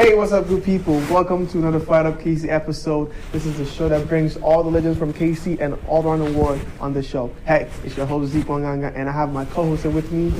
Hey, what's up, good people? Welcome to another Fired Up KC episode. This is the show that brings all the legends from KC and all around the world on the show. Hey, it's your host Zeke Wanganga, and I have my co-host here with me.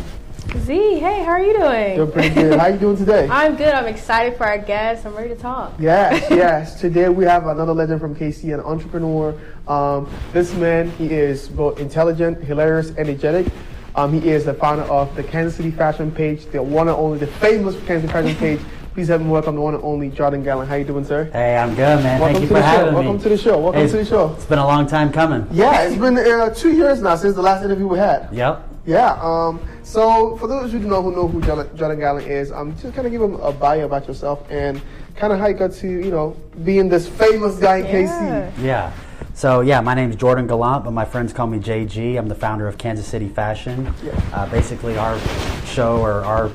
Z, hey, how are you doing? Doing pretty good. How you doing today? I'm good. I'm excited for our guest. I'm ready to talk. Yes, yes. Today we have another legend from KC, an entrepreneur. Um, this man, he is both intelligent, hilarious, energetic. Um, he is the founder of the Kansas City Fashion Page, the one and only, the famous Kansas City Fashion Page. Please have him welcome the one and only Jordan Gallant. How you doing, sir? Hey, I'm good, man. Welcome Thank you to for the show. having Welcome to the show. Welcome Hey, to the show. It's been a long time coming. Yeah, it's been uh, two years now since the last interview we had. Yep. Yeah. Um, so for those who don't know who know who Jordan, Jordan Gallant is, um, just kind of give them a bio about yourself and kind of how you got to you know being this famous guy in Yeah. KC. Yeah. So yeah, my name is Jordan Gallant, but my friends call me JG. I'm the founder of Kansas City Fashion. Yeah. Uh, basically, our show or our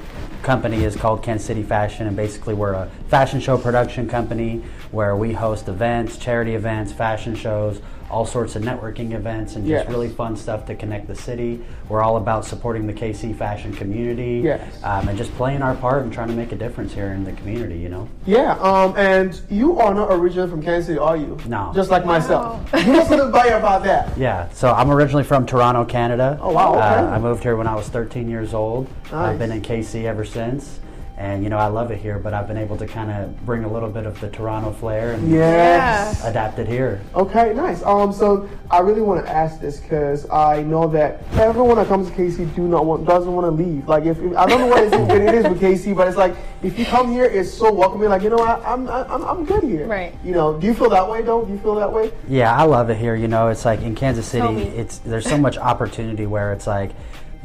company is called Kansas City Fashion, and basically we're a fashion show production company where we host events, charity events, fashion shows, all sorts of networking events, and just Yes. really fun stuff to connect the city. We're all about supporting the KC fashion community, Yes. um, and just playing our part and trying to make a difference here in the community. You know. Yeah. Um, and you are not originally from Kansas City, are you? No. Just like myself. Give us a little bio about that. Yeah, so I'm originally from Toronto, Canada. Oh, wow, okay. Uh, I moved here when I was 13 years old. Nice. I've been in KC ever since. And, you know, I love it here, but I've been able to kind of bring a little bit of the Toronto flair and Yes. adapt it here. Okay, nice. Um, so I really want to ask this because I know that everyone that comes to KC do not want doesn't want to leave. Like if, if- I don't know what it is, what it is with KC, but it's like if you come here, it's so welcoming. Like you know, I, I'm I'm I'm good here. Right. You know, do you feel that way though? Do you feel that way? Yeah, I love it here. You know, it's like in Kansas City, it's there's so much opportunity where it's like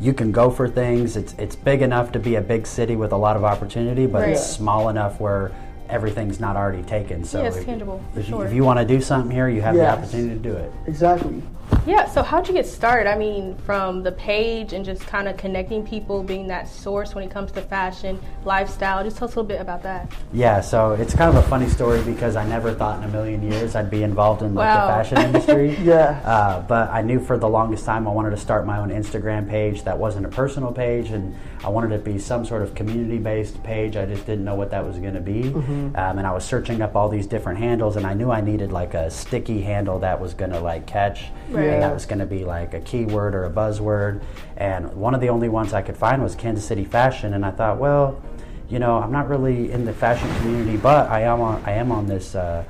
you can go for things. It's it's big enough to be a big city with a lot of opportunity, but it's small enough where everything's not already taken. So Yeah, it's if, tangible, if, you, sure. if you want to do something here, you have Yes. the opportunity to do it. Exactly. Yeah, so how'd you get started? I mean, from the page and just kind of connecting people, being that source when it comes to fashion, lifestyle. Just tell us a little bit about that. Yeah, so it's kind of a funny story because I never thought in a million years I'd be involved in like, Wow. the fashion industry. Yeah. Uh, but I knew for the longest time I wanted to start my own Instagram page that wasn't a personal page, and I wanted it to be some sort of community-based page. I just didn't know what that was going to be, um, and I was searching up all these different handles, and I knew I needed like a sticky handle that was going to like catch, Right. Yeah. That was going to be like a keyword or a buzzword. And one of the only ones I could find was Kansas City Fashion, and I thought, well you know, I'm not really in the fashion community, but I am on, I am on this uh,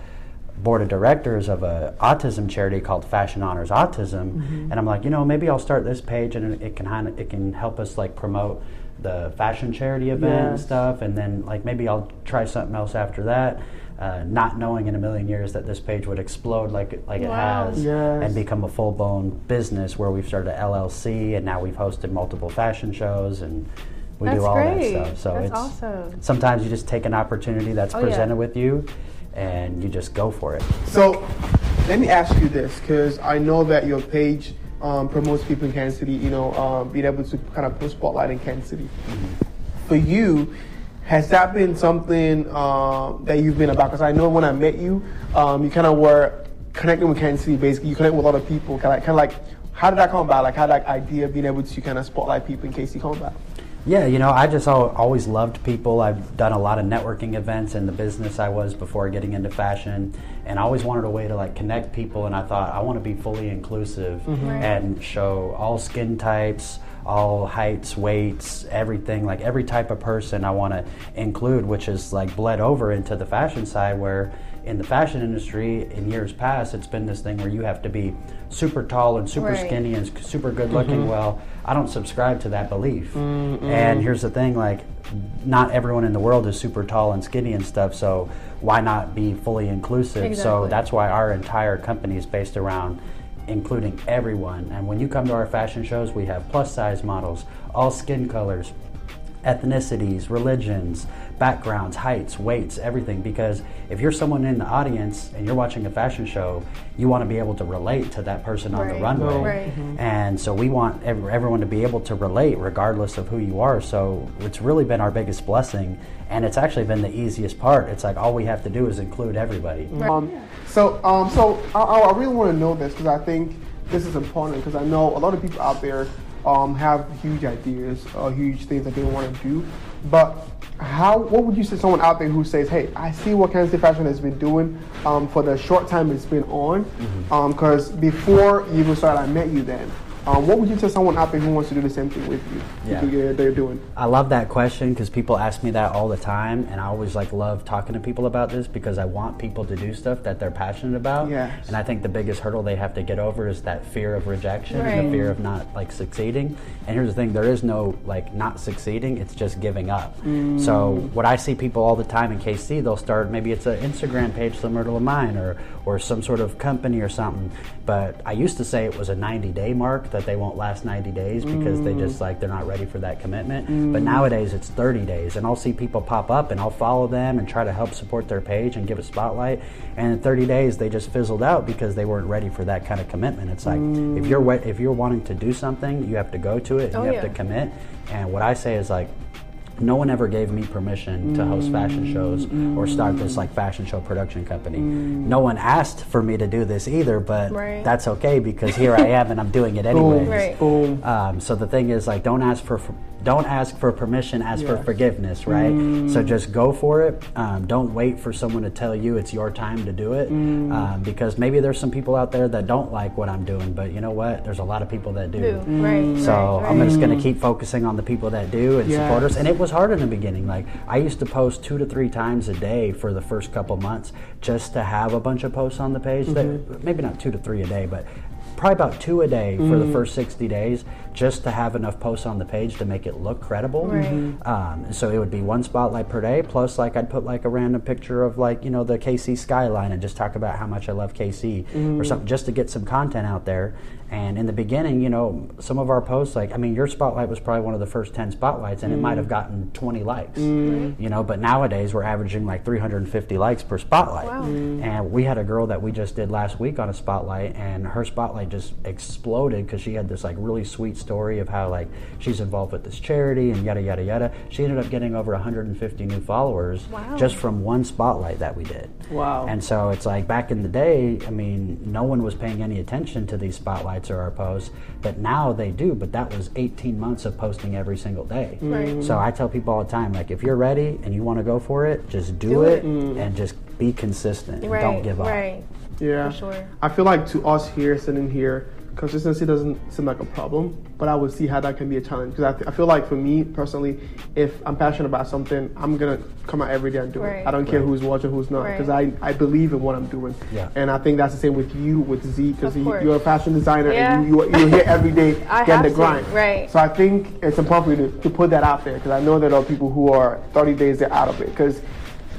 board of directors of a autism charity called Fashion Honors Autism, Mm-hmm. and I'm like, you know, maybe I'll start this page and it can it can help us like promote the fashion charity event and stuff, and then like maybe I'll try something else after that. Uh, not knowing in a million years that this page would explode like it, like it has Yes. and become a full blown business where we've started a LLC and now we've hosted multiple fashion shows and we That's do all great. that stuff. So That's it's awesome. sometimes you just take an opportunity that's Oh, yeah. presented with you and you just go for it. So let me ask you this because I know that your page um, promotes people in Kansas City. You know, um, being able to kind of put spotlight in Kansas City. For you, has that been something um, that you've been about? Because I know when I met you, um, you kind of were connecting with Kansas City. Basically, you connect with a lot of people. Kind of, kind of like, how did that come about? Like, how did that idea of being able to kind of spotlight people in KC come about? Yeah, you know, I just always loved people. I've done a lot of networking events in the business I was before getting into fashion, and I always wanted a way to like connect people. And I thought I want to be fully inclusive Right. and show all skin types, all heights, weights, everything. Like every type of person I want to include, which is like bled over into the fashion side where. In the fashion industry, in years past, it's been this thing where you have to be super tall and super Right. skinny and super good looking. Mm-hmm. Well, I don't subscribe to that belief. And here's the thing like, not everyone in the world is super tall and skinny and stuff, so why not be fully inclusive? So that's why our entire company is based around including everyone. And when you come to our fashion shows, we have plus size models, all skin colors, ethnicities, religions, backgrounds, heights, weights, everything. Because if you're someone in the audience and you're watching a fashion show, you want to be able to relate to that person on the Right. runway. Right. And so we want everyone to be able to relate regardless of who you are. So it's really been our biggest blessing. And it's actually been the easiest part. It's like all we have to do is include everybody. Um, so, um, so I, I really want to know this because I think this is important because I know a lot of people out there um, have huge ideas, uh, huge things that they want to do. But how? What would you say to someone out there who says, "Hey, I see what Kansas City Fashion has been doing um, for the short time it's been on"? Because before you even started, I met you then. Um, what would you tell someone out there who wants to do the same thing with you? Yeah. They're, they're doing. I love that question because people ask me that all the time, and I always like love talking to people about this because I want people to do stuff that they're passionate about. Yes. And I think the biggest hurdle they have to get over is that fear of rejection, and Right. the fear of not like succeeding. And here's the thing: there is no like not succeeding; it's just giving up. So what I see people all the time in KC, they'll start maybe it's an Instagram page similar to mine, or or some sort of company or something. But I used to say it was a 90 day mark that they won't last 90 days because they just mm. like they're not ready for that commitment. But mm. nowadays it's 30 days, and I'll see people pop up and I'll follow them and try to help support their page and give a spotlight. And in 30 days they just fizzled out because they weren't ready for that kind of commitment. It's like if you're mm. if you're wanting to do something, you have to go to it. And Oh, you have yeah. to commit. And what I say is like no one ever gave me permission to host fashion shows or start this like fashion show production company. No one asked for me to do this either, but Right. that's okay because here I am and I'm doing it anyways. Right. Boom. Um, so the thing is, like, don't ask for don't ask for permission, ask for forgiveness, right? So mm. just go for it. Um, don't wait for someone to tell you it's your time to do it, mm. um, because maybe there's some people out there that don't like what I'm doing, but you know what? There's a lot of people that do. Do. Right. Mm. So right, I'm just going to keep focusing on the people that do and support Yes. us. And it was hard in the beginning. Like I used to post two to three times a day for the first couple months just to have a bunch of posts on the page. That, mm-hmm. maybe not two to three a day, but probably about two a day for the mm-hmm. first 60 days just to have enough posts on the page to make it look credible. Right. Mm-hmm. Um, so it would be one spotlight per day, plus like I'd put like a random picture of like you know the KC skyline and just talk about how much I love KC or mm-hmm. something, just to get some content out there. And in the beginning, you know, some of our posts, like I mean, your spotlight was probably one of the first ten spotlights, and it might have mm-hmm. gotten 20 likes. You know, but nowadays we're averaging like 350 likes per spotlight. Wow. And we had a girl that we just did last week on a spotlight, and her spotlight just exploded because she had this like really sweet story of how like she's involved with this charity and yada yada yada. She ended up getting over 150 new followers Wow. just from one spotlight that we did. Wow. And so it's like back in the day, I mean, no one was paying any attention to these spotlights or our posts, but now they do. But that was 18 months of posting every single day. Right. So I tell people all the time, like, if you're ready and you want to go for it, just do, Do it, it. Mm. and just be consistent and don't give up. Right. Yeah. For sure. I feel like to us here, sitting here, consistency doesn't seem like a problem, but I would see how that can be a challenge. Because I, th- I feel like for me personally, if I'm passionate about something, I'm gonna come out every day and do it. I don't care Right. who's watching, who's not, Right. because I, I believe in what I'm doing. Yeah. And I think that's the same with you, with Z, because you're a fashion designer Yeah. and you, you, you're here every day I getting have the to, grind. right. So I think it's important for you to, to put that out there, because I know there are people who are 30 days, they're out of it. Because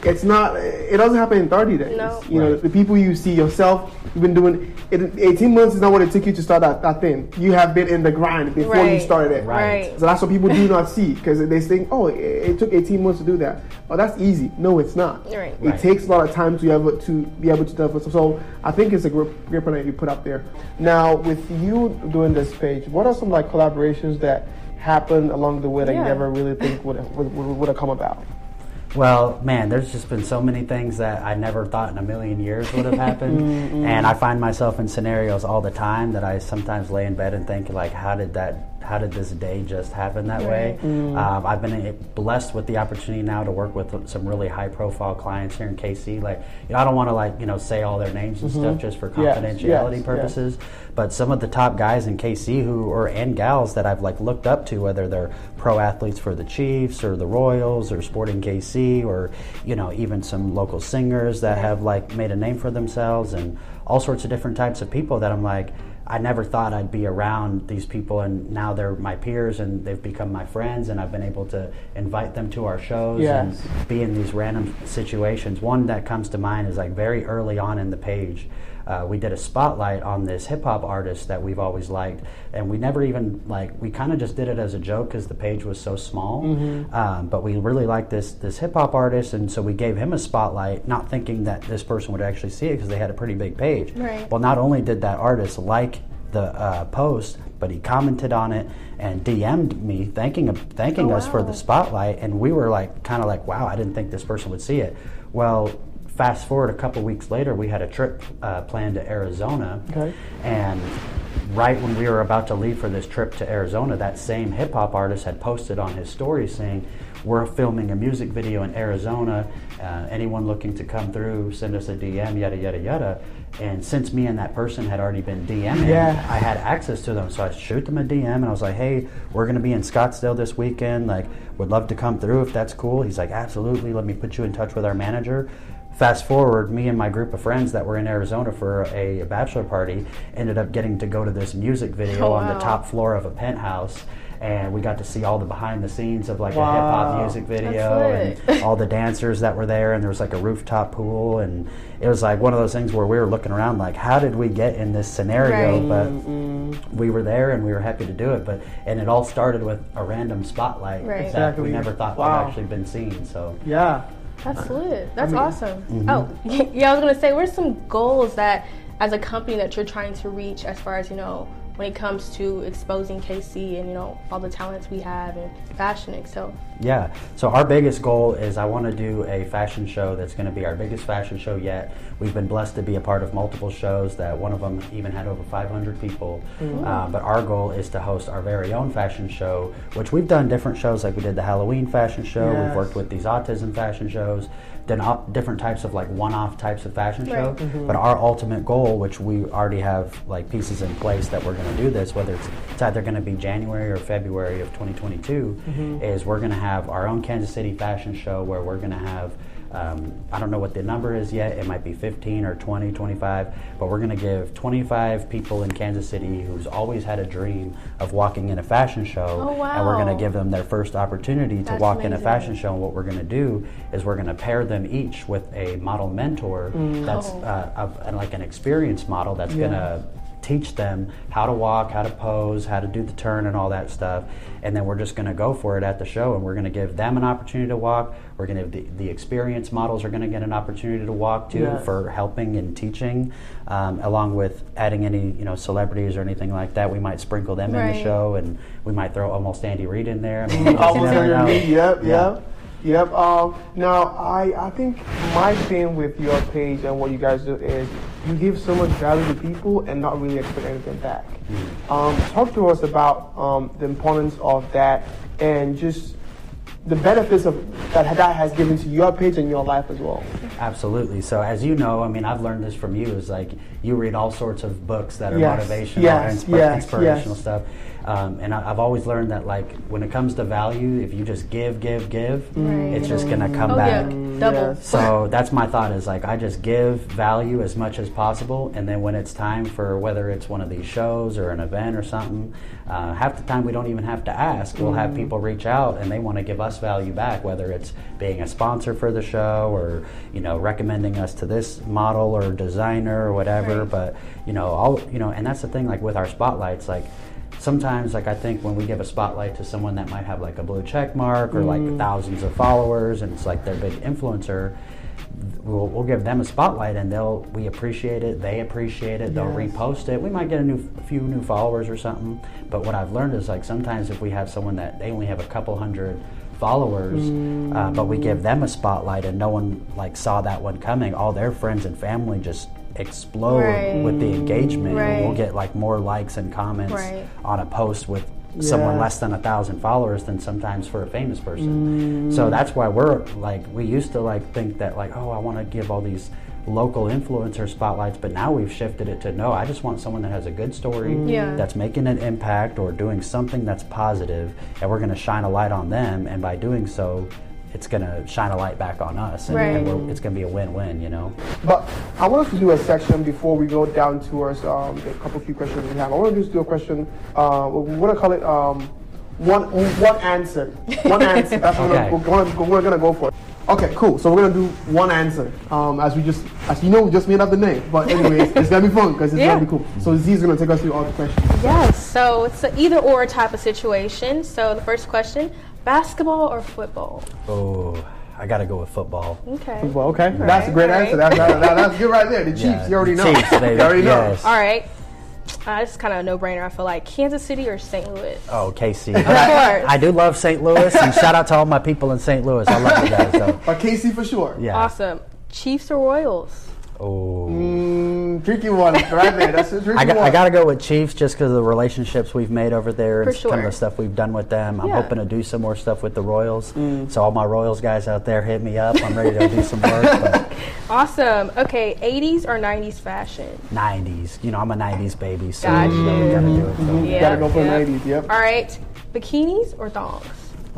it's not, it doesn't happen in 30 days. No. You know, the people you see yourself, you've been doing it. 18 months is not what it took you to start that, that thing. You have been in the grind before you started it. Right. So that's what people do not see because they think, oh, it, it took 18 months to do that. Oh, that's easy. No, it's not. Right. It Right. takes a lot of time to be able to be able to develop. So I think it's a great, great point that you put up there. Now, with you doing this page, what are some like collaborations that happened along the way that you never really think would would, would, would have come about? Well, man, there's just been so many things that I never thought in a million years would have happened, and I find myself in scenarios all the time that I sometimes lay in bed and think like, how did that? How did this day just happen that way? Um, I've been uh, blessed with the opportunity now to work with some really high-profile clients here in KC. Like, you know, I don't want to like you know say all their names and stuff just for confidentiality yes, purposes but some of the top guys in KC who or and gals that I've like looked up to, whether they're pro athletes for the Chiefs or the Royals or Sporting KC or you know even some local singers that have like made a name for themselves and all sorts of different types of people that I'm like. I never thought I'd be around these people, and now they're my peers, and they've become my friends, and I've been able to invite them to our shows Yes. and be in these random situations. One that comes to mind is like very early on in the page. Uh, we did a spotlight on this hip hop artist that we've always liked, and we never even like we kind of just did it as a joke because the page was so small. Um, but we really liked this this hip hop artist, and so we gave him a spotlight, not thinking that this person would actually see it because they had a pretty big page. Right. Well, not only did that artist like the uh, post, but he commented on it and DM'd me thanking thanking Oh, us for the spotlight, and we were like kind of like, wow, I didn't think this person would see it. Well, fast forward a couple weeks later, we had a trip uh, planned to Arizona, Okay. and right when we were about to leave for this trip to Arizona, that same hip hop artist had posted on his story saying, "We're filming a music video in Arizona. Uh, anyone looking to come through, send us a DM. Yada yada yada." And since me and that person had already been DMing, Yeah. I had access to them, so I shoot them a DM and I was like, "Hey, we're gonna be in Scottsdale this weekend. Like, would love to come through if that's cool." He's like, "Absolutely. Let me put you in touch with our manager." Fast forward, me and my group of friends that were in Arizona for a bachelor party ended up getting to go to this music video Oh, on the top floor of a penthouse. And we got to see all the behind the scenes of like a hip hop music video and all the dancers that were there. And there was like a rooftop pool. And it was like one of those things where we were looking around like, how did we get in this scenario? Right. But we were there and we were happy to do it. But and it all started with a random spotlight Right. that Exactly. we never thought Wow. would actually been seen. So Yeah. That's lit. That's mean- awesome. Mm-hmm. Oh, yeah. I was gonna say, where's some goals that, as a company, that you're trying to reach as far as you know, when it comes to exposing KC and you know all the talents we have and fashioning. So Yeah. So our biggest goal is I want to do a fashion show that's going to be our biggest fashion show yet. We've been blessed to be a part of multiple shows that one of them even had over 500 people. Uh, but our goal is to host our very own fashion show, which we've done different shows like we did the Halloween fashion show. Yes. We've worked with these autism fashion shows. Different types of like one-off types of fashion show, Right. but our ultimate goal, which we already have like pieces in place that we're going to do this, whether it's, it's either going to be January or February of 2022, mm-hmm. is we're going to have our own Kansas City fashion show where we're going to have. Um, I don't know what the number is yet. It might be 15 or 20, 25, but we're going to give 25 people in Kansas City who's always had a dream of walking in a fashion show, Oh, and we're going to give them their first opportunity to That's walk in a fashion show. And what we're going to do is we're going to pair them each with a model mentor that's Oh. uh, of, like an experienced model that's Yeah. going to teach them how to walk, how to pose, how to do the turn, and all that stuff. And then we're just going to go for it at the show, and we're going to give them an opportunity to walk. We're going to the, the experienced models are going to get an opportunity to walk too Yes. for helping and teaching, um, along with adding any you know celebrities or anything like that. We might sprinkle them in the show, and we might throw almost Andy Reid in there. I mean, Almost know. underneath. Yep, Yeah. yep, yep. Um, now, I, I think my thing with your page and what you guys do is you give so much value to people and not really expect anything back. Mm-hmm. Um, talk to us about um, the importance of that and just the benefits of that that has given to your page and your life as well. Absolutely. So, as you know, I mean, I've learned this from you. Is like you read all sorts of books that are Yes, motivational, yes, inspi- yes, inspirational yes. stuff. Um, and I, I've always learned that, like, when it comes to value, if you just give, give, give, Right. it's just gonna come oh back. yeah, double. Yes. So that's my thought is like I just give value as much as possible, and then when it's time for whether it's one of these shows or an event or something, uh, half the time we don't even have to ask. We'll have people reach out and they want to give us value back, whether it's being a sponsor for the show or you know recommending us to this model or designer or whatever. Right. But you know, all you know, and that's the thing. Like with our spotlights, like sometimes like i think when we give a spotlight to someone that might have like a blue check mark or like thousands of followers and it's like their big influencer we'll, we'll give them a spotlight and they'll we appreciate it they appreciate it they'll Yes. repost it. We might get a new a few new followers or something but what i've learned is like sometimes if we have someone that they only have a couple hundred followers uh, but we give them a spotlight and no one like saw that one coming all their friends and family just explode Right. with the engagement and we'll get like more likes and comments Right. on a post with someone less than a thousand followers than sometimes for a famous person. Mm. So that's why we're like we used to like think that like oh I want to give all these local influencer spotlights, but now we've shifted it to no I just want someone that has a good story mm. Yeah. that's making an impact or doing something that's positive, and we're going to shine a light on them, and by doing so. It's gonna shine a light back on us, and, and Right. we're, it's gonna be a win-win, you know. But I want us to do a section before we go down towards um, a couple few questions we have. I want to just do a question. Uh, we want to call it um, one one answer. One answer. That's what we're, gonna, we're gonna go for. Okay, cool. So we're gonna do one answer. Um, as we just, as you know, we just made up the name. But anyways, it's gonna be fun because it's Yeah. gonna be cool. So Z is gonna take us through all the questions. Yes. So it's an either or type of situation. So the first question: basketball or football? Oh, I gotta go with football. Okay. Well, okay, that's a great all answer. That's, that, that- that's good right there. The Chiefs, Yeah, you already the know. Chiefs, baby. you already know. Yes. All right. Uh, this is kind of a no-brainer. I feel like Kansas City or St. Louis. Oh, KC. Of I, course. I do love St. Louis, and shout out to all my people in St. Louis. I love you guys. So, But KC for sure. yeah. Awesome. Chiefs or Royals? Oh, mm, tricky one right there. That's a tricky I got, one. I got to go with Chiefs just because of the relationships we've made over there and For kind of the stuff we've done with them. I'm Yeah. hoping to do some more stuff with the Royals. Mm. So all my Royals guys out there, hit me up. I'm ready to do some work. But Awesome. Okay, 80s or 90s fashion? 90s, you know, I'm a 90s baby, so Got you know, we gotta do it. So. Yeah. Gotta go for yeah. 90s, yep. All right, bikinis or thongs?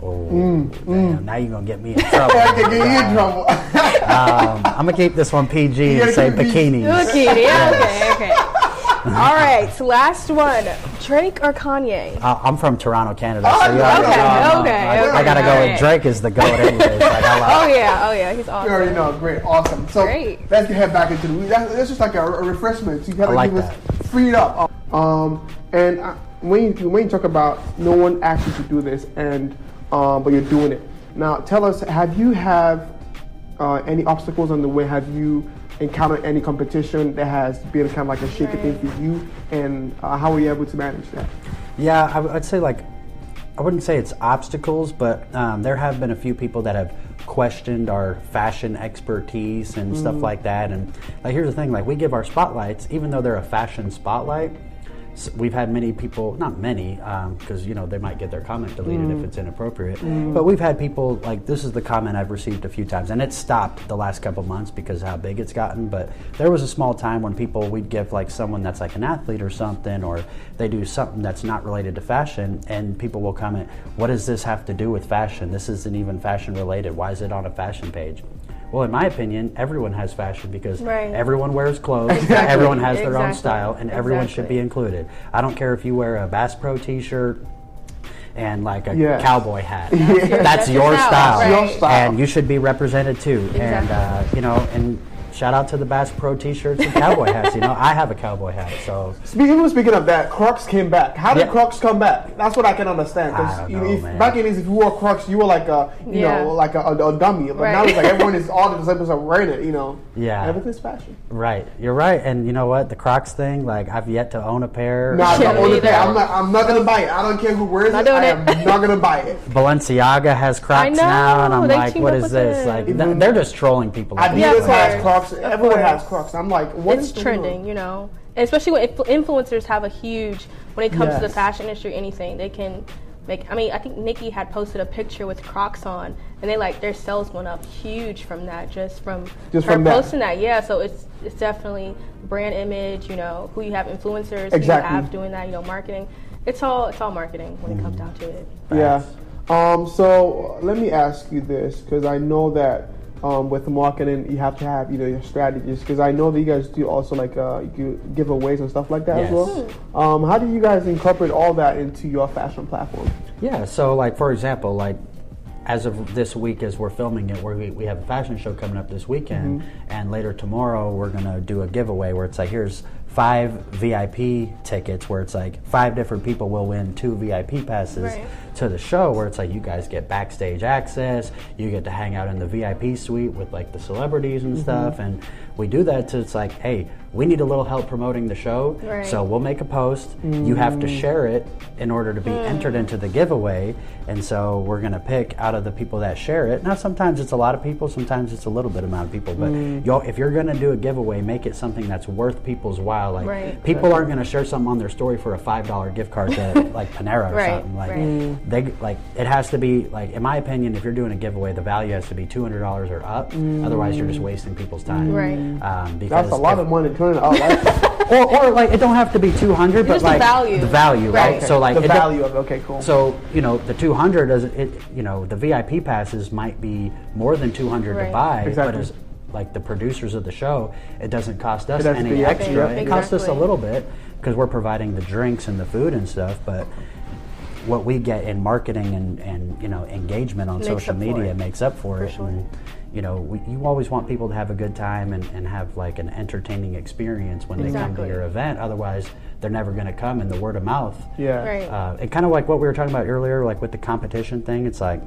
Oh, Mm, damn, now you're gonna get me in trouble. I can get you in trouble. um, I'm gonna keep this one PG and say keep it PG. bikinis. Bikini. Okay, okay. All right, so last one. Drake or Kanye? Uh, I'm from Toronto, Canada, Oh, so you already okay, know I'm, uh, okay, I, I gotta go alright. with Drake is the goat anyways. Like, Oh yeah, oh yeah, he's You awesome. already know. Great, awesome. So Great. let's get head back into the week. That's, that's just like a, a refreshment. You gotta I like give us free it up. Um, and uh, when you when you talk about no one asked you to do this, and um, but you're doing it now. Tell us, have you have uh, any obstacles on the way? Have you encountered any competition that has been kind of like a shaky thing for you? And uh, how were you able to manage that? Yeah, I, would say like I wouldn't say it's obstacles, but um, there have been a few people that have questioned our fashion expertise and stuff like that. And like, here's the thing: like, we give our spotlights, even though they're a fashion spotlight. We've had many people, not many, um, because you know they might get their comment deleted if mm. it's inappropriate. Mm. But we've had people like this is the comment I've received a few times, and it stopped the last couple months because how big it's gotten. But there was a small time when people we'd give like someone that's like an athlete or something, or they do something that's not related to fashion, and people will comment, "What does this have to do with fashion? This isn't even fashion related. Why is it on a fashion page?" Well, in my opinion, everyone has fashion because Right. everyone wears clothes, Exactly. everyone has their own style, and everyone should be included. I don't care if you wear a Bass Pro T-shirt and like a Yes. cowboy hat. That's That's, that's your your style, style, right. Your style. and you should be represented too. And uh, you know, and shout out to the Bass Pro T-shirts and cowboy hats. You know, I have a cowboy hat, so Speaking speaking of that, Crocs came back. How did Yeah. Crocs come back? That's what I can understand. Because you know, if, back in days, if you wore Crocs, you were like a you Yeah. know like a, a, a dummy. But now it's like everyone is all the disciples are wearing it. You know. Yeah. Everything's fashion. right, you're right. And you know what, the Crocs thing, like I've yet to own a pair. No, I Yeah, don't me own it. either. I'm not. I'm not gonna buy it. I don't care who wears Not it. doing I it. am not gonna buy it. Balenciaga has Crocs now, and I'm they like, teamed what up is with this? them. Like, th- they're just trolling people. Yeah, Adidas has course. Crocs. Everyone has. Crocs. I'm like, what it's is trending, you know. Especially when influencers have a huge when it comes to the fashion industry, anything they can make. I mean, I think Nikki had posted a picture with Crocs on, and they like their sales went up huge from that, just from Just her from posting that. Yeah, so it's it's definitely brand image. You know, who you have influencers, who Exactly. you have doing that. You know, marketing. It's all it's all marketing when it comes down to it. Yeah. Um, so let me ask you this, because I know that um, with marketing you have to have you know your strategies. Because I know that you guys do also like uh, you giveaways and stuff like that Yes. as well. Um, how do you guys incorporate all that into your fashion platform? Yeah, so like for example, like as of this week, as we're filming it, where we, we have a fashion show coming up this weekend, Mm-hmm. and later tomorrow we're gonna do a giveaway where it's like here's five VIP tickets, where it's like five different people will win two VIP passes Right. to the show, where it's like you guys get backstage access, you get to hang out in the VIP suite with like the celebrities and mm-hmm. stuff, and we do that to it's like hey. We need a little help promoting the show, Right. so we'll make a post. You have to mm. share it in order to be entered into the giveaway. And so we're going to pick out of the people that share it. Now, sometimes it's a lot of people, sometimes it's a little bit amount of people. But mm. you'll, if you're going to do a giveaway, make it something that's worth people's while. Like Right. people aren't going to share something on their story for a five dollar gift card to like Panera or something. Like right. Mm. they like it has to be like in my opinion, if you're doing a giveaway, the value has to be two hundred dollars or up. Otherwise, you're just wasting people's time. Right. Um, because That's a lot if- of money to turn it out. Or, or like it don't have to be 200 but Just the like value. the value right, Right. so like the value of. Okay, cool. so you know the 200 does it you know the vip passes might be more than 200 to Right. buy but Exactly. as like the producers of the show it doesn't cost us It any extra extra. it costs us a little bit because we're providing the drinks and the food and stuff but what we get in marketing and, and you know engagement on Makes social media it. makes up for, For it sure. and you know we, you always want people to have a good time and, and have like an entertaining experience when they come to your event otherwise they're never going to come and the word of mouth yeah. Right. uh, and kind of like what we were talking about earlier like with the competition thing it's like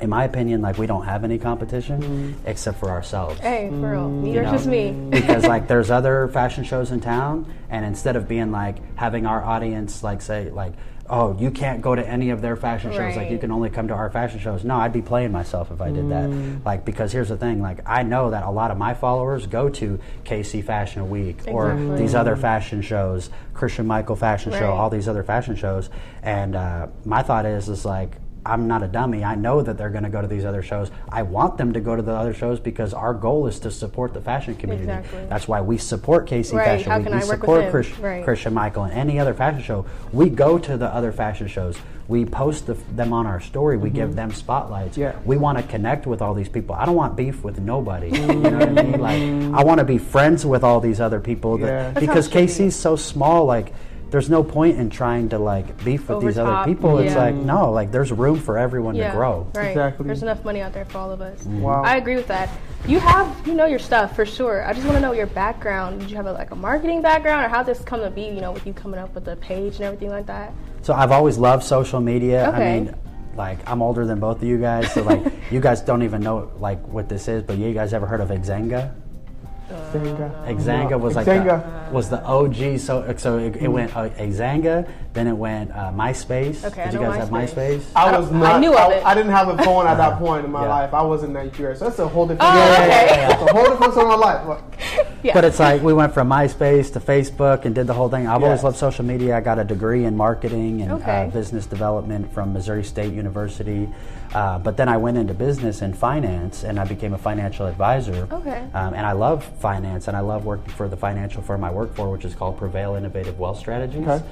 in my opinion, like we don't have any competition mm-hmm. except for ourselves. Hey, for real. Mm-hmm. New You York's know, just me. because like there's other fashion shows in town, and instead of being like having our audience like say like. Oh, you can't go to any of their fashion shows. Like you can only come to our fashion shows. No, I'd be playing myself if I did that. Mm. Like because here's the thing. Like I know that a lot of my followers go to KC Fashion Week or these other fashion shows, Christian Michael Fashion Show, all these other fashion shows. And uh, my thought is, is like I'm not a dummy. I know that they're going to go to these other shows. I want them to go to the other shows because our goal is to support the fashion community. Exactly. That's why we support KC Right. Fashion How Week. can we I work with support? Chris- Right. Christian Michael and any other fashion show. We go to the other fashion shows. We post the, them on our story. We give mm-hmm. them spotlights. Yeah. We want to connect with all these people. I don't want beef with nobody. you know what I mean? Mm-hmm. Like I want to be friends with all these other people that, Yeah. Because KC's be. So small. Like there's no point in trying to like beef with these other Overtop, people. It's yeah. like no, like there's room for everyone yeah. to grow. Right. Exactly. There's enough money out there for all of us. Mm-hmm. Wow. I agree with that. You have, you know your stuff for sure. I just want to know your background. Did you have a, like a marketing background, or how this come to be? You know, with you coming up with the page and everything like that. So I've always loved social media. Okay. I mean, like I'm older than both of you guys, so like you guys don't even know like what this is. But you guys ever heard of Exanga? Xanga. Exanga was like Xanga. The, was the OG. So so it, it went uh, Exanga, then it went uh, MySpace. Okay, I Did you know guys have MySpace. MySpace? I was not. I not. knew of it. I, didn't have a phone at that point in my Yeah. life. I was in Nigeria, so that's a whole different. Oh, Yeah, yeah, okay. yeah, yeah. It's a whole different song of my life. But Yeah. But it's like we went from MySpace to Facebook and did the whole thing. I've always Yes. loved social media. I got a degree in marketing and Okay. uh, business development from Missouri State University. Uh, but then I went into business and finance, and I became a financial advisor. Okay. Um, and I love finance, and I love working for the financial firm I work for, which is called Prevail Innovative Wealth Strategies. Okay.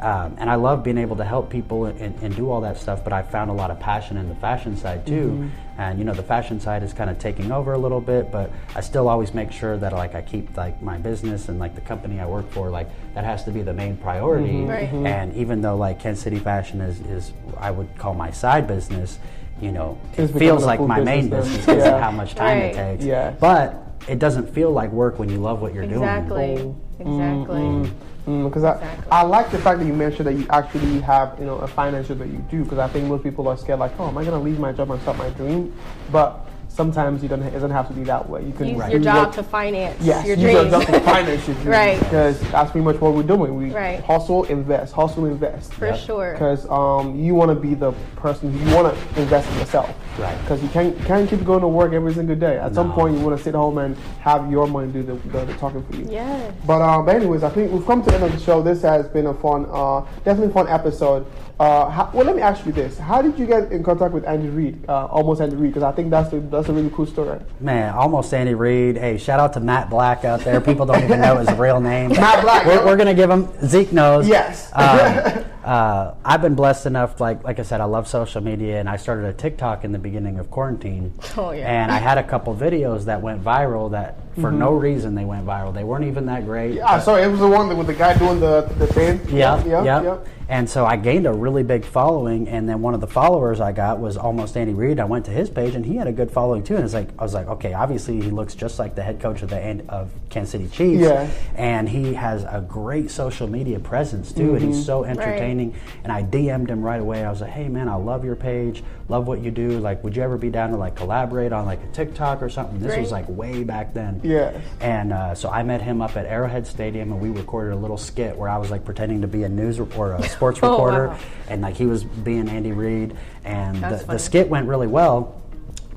Um, and I love being able to help people and, and do all that stuff, but I found a lot of passion in the fashion side too. Mm-hmm. And you know, the fashion side is kind of taking over a little bit, but I still always make sure that like I keep like my business and like the company I work for, like that has to be the main priority. Mm-hmm. Right. Mhm. And even though like Kansas City Fashion is, is I would call my side business, you know, it It's becoming feels like full my main business business because Yeah. of how much time Right. it takes. Yes. But it doesn't feel like work when you love what you're Exactly. doing. Exactly. Because mm, mm, mm, I, Exactly. I like the fact that you mentioned that you actually have you know a financial that you do because I think most people are scared like oh am I gonna leave my job and start my dream but sometimes you don't it doesn't have to be that way you can Use do your job what- to finance Yes, your use your dreams. job to finance your dreams. Right. Because that's pretty much what we're doing. We Right. hustle, invest, hustle, invest. for Yep. sure. Because um, you want to be the person who you want to invest in yourself. Right. Because you can't can't keep going to work every single day. At some point, you want to sit home and have your money do the, the, the talking for you. Yes. But um, but anyways, I think we've come to the end of the show. This has been a fun, uh, definitely fun episode. Uh, how, well, let me ask you this: How did you get in contact with Andy Reid, uh, almost Andy Reid? Because I think that's the, that's a really cool story. Man, almost Andy Reid. Hey, shout out to Matt Black out there. People don't even know his real name. Matt Black. We're, we're gonna give him Zeke knows. Yes. Um, uh, I've been blessed enough. Like like I said, I love social media, and I started a TikTok in the beginning of quarantine. Oh, yeah. And I had a couple videos that went viral. That for no reason they went viral. They weren't even that great. Ah, sorry, it was the one that with the guy doing the the thing. Yeah, yeah, yeah. yeah. And so I gained a really big following, and then one of the followers I got was almost Andy Reid. I went to his page, and he had a good following too. And it's like I was like, okay, obviously he looks just like the head coach of the of Kansas City Chiefs, Yeah. and he has a great social media presence too, and he's so entertaining. Right. And I DM'd him right away. I was like, hey man, I love your page, love what you do. Like, would you ever be down to like collaborate on like a TikTok or something? This was like way back then. Yes. And uh, so I met him up at Arrowhead Stadium, and we recorded a little skit where I was like pretending to be a news or a sports Oh, reporter, wow. and like he was being Andy Reid, and the, the skit went really well.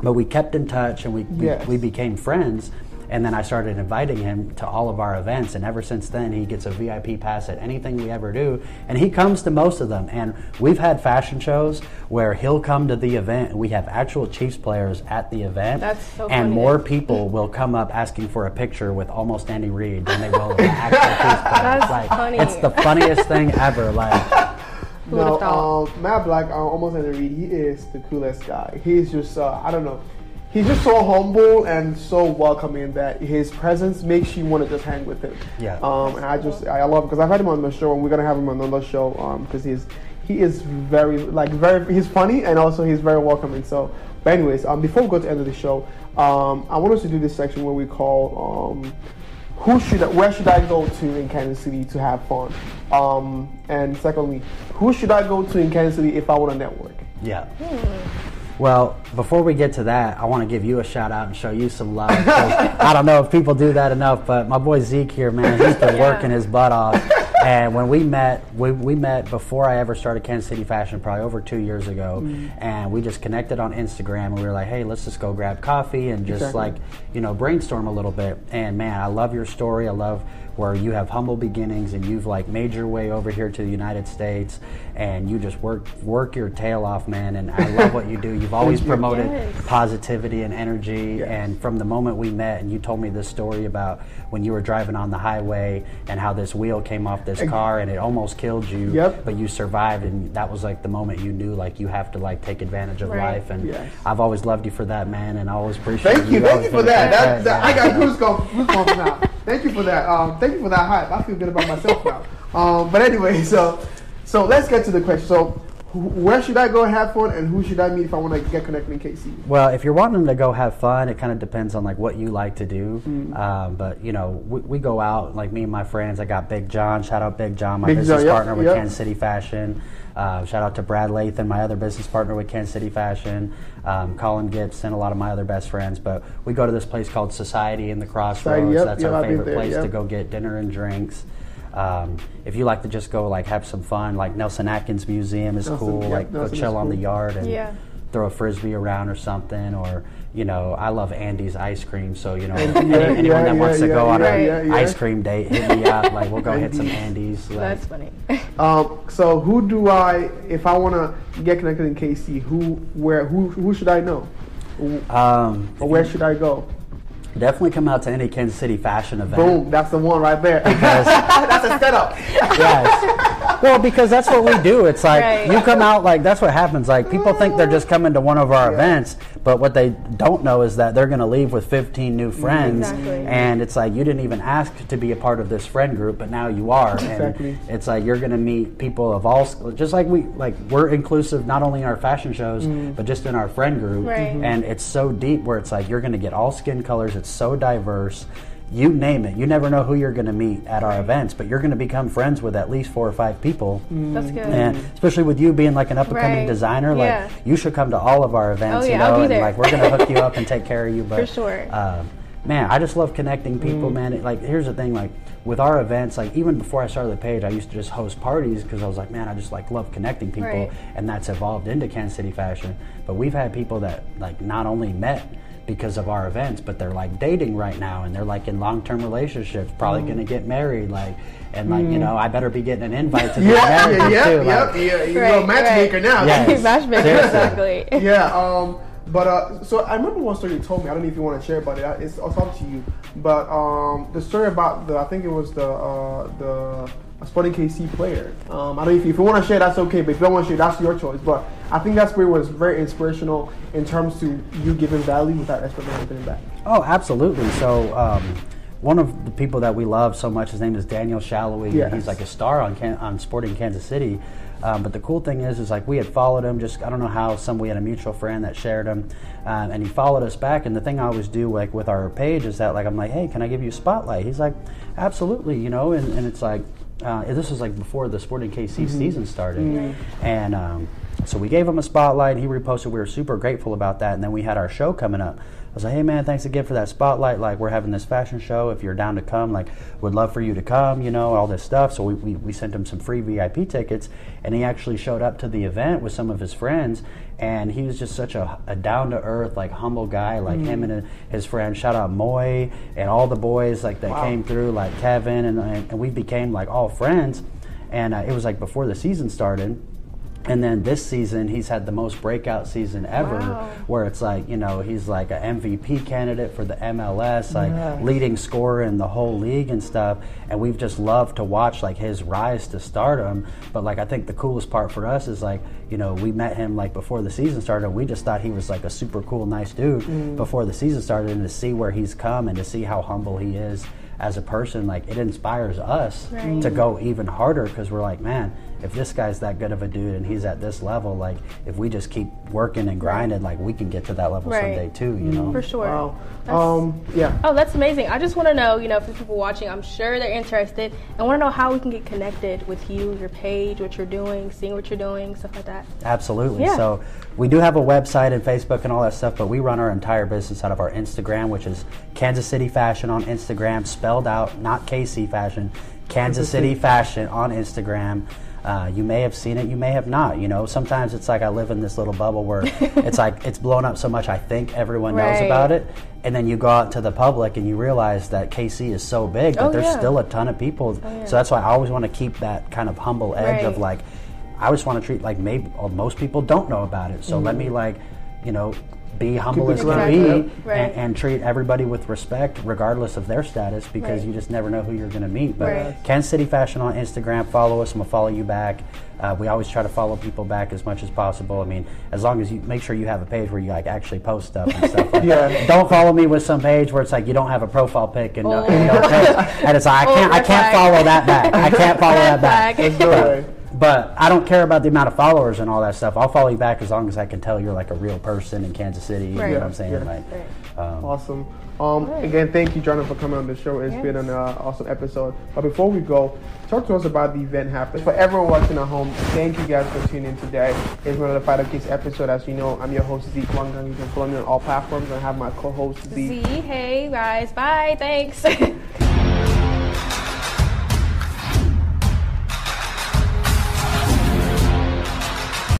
But we kept in touch, and we we, Yes. we became friends. And then I started inviting him to all of our events, and ever since then, he gets a VIP pass at anything we ever do, and he comes to most of them. And we've had fashion shows where he'll come to the event, we have actual Chiefs players at the event, That's so and funny. more people will come up asking for a picture with almost Andy Reid than they will the actual Chiefs players. That's like, funny. It's the funniest thing ever. Like, Who would've No, thought? um, Matt Black, uh, almost Andy Reid, he is the coolest guy. He's just, uh, I don't know, he's just so humble and so welcoming that his presence makes you want to just hang with him. Yeah. Um, and I just, I love because I've had him on the show, and we're gonna have him on another show because he's, he is very, like, very, he's funny and also he's very welcoming. So, but anyways, um, before we go to the end of the show, um, I want us to do this section where we call, um, who should I, where should I go to in Kansas City to have fun? Um, and secondly, who should I go to in Kansas City if I want to network? yeah. Well, before we get to that, I want to give you a shout out and show you some love. I don't know if people do that enough, but my boy Zeke here, man, he's been Yeah. working his butt off. And when we met, we, we met before I ever started Kansas City Fashion, probably over two years ago. Mm-hmm. And we just connected on Instagram and we were like, hey, let's just go grab coffee and just Exactly. like, you know, brainstorm a little bit. And man, I love your story. I love where you have humble beginnings and you've like made your way over here to the United States and you just work work your tail off, man. And I love what you do. You've always promoted Yes. positivity and energy. Yes. And from the moment we met, and you told me this story about when you were driving on the highway and how this wheel came off this car and it almost killed you. Yep. But you survived, and that was like the moment you knew like you have to like take advantage of Right. life. And Yes. I've always loved you for that, man. And I always appreciate you. Thank you, thank you for that. that, friend, that I got goosebumps, goosebumps now. Thank you for that. Um, thank you for that hype. I feel good about myself now. Um, but anyway, so so let's get to the question. So, wh- where should I go have fun, and who should I meet if I want to get connected in KC? Well, if you're wanting to go have fun, it kind of depends on like what you like to do. Mm. Um, but you know, we, we go out like me and my friends. I got Big John. Shout out Big John, my Big business John, yep, partner with yep. Kansas City Fashion. Uh, shout out to Brad Lathan, my other business partner with Kansas City Fashion. Um, Colin Gibson, a lot of my other best friends. But we go to this place called Society in the Crossroads. Society, yep, That's yep, our I've favorite there, place to go get dinner and drinks. Um, if you like to just go like have some fun, like Nelson Atkins Museum is Nelson, cool. yep, like go Nelson is chill on the yard and Yeah. throw a frisbee around or something or you know i love andy's ice cream so you know any, yeah, anyone yeah, that wants yeah, to go yeah, on yeah, an yeah, yeah. ice cream date hit me up like we'll go hit some Andy's. andy's like, That's funny. Um, so, who do I, if I want to get connected in KC, who, where, who, who should I know, um, or where should I go? definitely come out to any kansas city fashion event Boom, that's the one right there. Because- that's a setup. yes. Well, because that's what we do. It's like Right. you come out like that's what happens. Like people think they're just coming to one of our Yeah. events, but what they don't know is that they're going to leave with 15 new mm-hmm. friends, Exactly. and it's like you didn't even ask to be a part of this friend group, but now you are. Exactly. And it's like you're going to meet people of all, just like we like we're inclusive not only in our fashion shows, mm. but just in our friend group. Right. And it's so deep where it's like you're going to get all skin colors. It's so diverse. You name it. You never know who you're going to meet at our events, but you're going to become friends with at least four or five people. That's good. And especially with you being like an up and coming Right. designer, like Yeah. you should come to all of our events. Oh, you yeah, know, I'll be there. and like we're gonna hook you up and take care of you. But For sure. um, man, I just love connecting people, man. It, like here's the thing, like with our events, like even before I started the page, I used to just host parties because I was like, man, I just like love connecting people, Right. and that's evolved into Kansas City Fashion. But we've had people that like not only met because of our events, but they're like dating right now, and they're like in long-term relationships, probably Mm. gonna get married, like, and like you know, I better be getting an invite to the Yeah, marriage yeah, yeah, too. yeah, like- yeah. You're Right, a matchmaker right. now. Yeah. Matchmaker, exactly. yeah. Um, but uh, so I remember one story you told me. I don't know if you want to share about it. I- It's, it's up to you. But um, the story about the I think it was the uh, the a Sporting KC player. Um, I don't know if you, if you want to share, that's okay. But if you don't want to share, that's your choice. But I think that story was very inspirational in terms to you giving value without expecting anything back. Oh, absolutely. So, um, one of the people that we love so much, his name is Daniel Salloi. Yes. He's like a star on Can- on Sporting Kansas City. Um, but the cool thing is, is like we had followed him. Just I don't know how some we had a mutual friend that shared him, um, and he followed us back. And the thing I always do like with our page is that like I'm like, hey, can I give you a spotlight? He's like, absolutely, you know. And, and it's like uh, this was like before the Sporting KC season started, and. Um, so we gave him a spotlight. He reposted. We were super grateful about that. And then we had our show coming up. I was like, "Hey man, thanks again for that spotlight. Like we're having this fashion show. If you're down to come, like would love for you to come. You know all this stuff." So we, we, we sent him some free VIP tickets, and he actually showed up to the event with some of his friends. And he was just such a, a down to earth, like humble guy. Like him and his friend. Shout out Moy and all the boys like that Wow. came through, like Kevin, and and, and we became like all friends. And uh, it was like before the season started. And then this season, he's had the most breakout season ever, Wow. where it's like, you know, he's like an MVP candidate for the MLS, like leading scorer in the whole league and stuff. And we've just loved to watch like his rise to stardom. But like, I think the coolest part for us is like, you know, we met him like before the season started. We just thought he was like a super cool, nice dude mm. before the season started. And to see where he's come and to see how humble he is as a person, like it inspires us Right. to go even harder because we're like, man, if this guy's that good of a dude and he's at this level, like if we just keep working and grinding, like we can get to that level Right. someday too. You know. For sure. Wow. Um, yeah. Oh, that's amazing. I just want to know, you know, for people watching, I'm sure they're interested and want to know how we can get connected with you, your page, what you're doing, seeing what you're doing, stuff like that. Absolutely. Yeah. So we do have a website and Facebook and all that stuff, but we run our entire business out of our Instagram, which is Kansas City Fashion on Instagram, spelled out, not KC Fashion, Kansas City Fashion on Instagram. Uh, you may have seen it, you may have not. You know, sometimes it's like I live in this little bubble where it's like it's blown up so much I think everyone knows about it, and then you go out to the public and you realize that KC is so big, but Oh, there's yeah. still a ton of people. yeah. So that's why I always want to keep that kind of humble edge of like, I just want to treat like maybe well, most people don't know about it. So let me like, you know, be humble it as can be Right. and, and treat everybody with respect, regardless of their status, because Right. you just never know who you're going to meet. But Right. Kansas City Fashion on Instagram, follow us, and we'll follow you back. Uh, we always try to follow people back as much as possible. I mean, as long as you make sure you have a page where you like actually post stuff and stuff. Like Yeah. Don't follow me with some page where it's like you don't have a profile pic and, no, Oh. and, no and it's like I Oh, can't, I can't flag. follow that back. I can't follow that back. flag. There's no way. But I don't care about the amount of followers and all that stuff. I'll follow you back as long as I can tell you're like a real person in Kansas City. You Right. know what I'm saying? Yeah. Like, Right. um, Awesome. Um, Right. Again, thank you, Jonathan, for coming on the show. It's Yes. been an uh, awesome episode. But before we go, talk to us about the event happening. For everyone watching at home, thank you guys for tuning in today. It's another Fired Up KC episode. As you know, I'm your host, Zeke Wangang. You can follow me on all platforms. I have my co-host, Z. Z, hey guys, bye, thanks.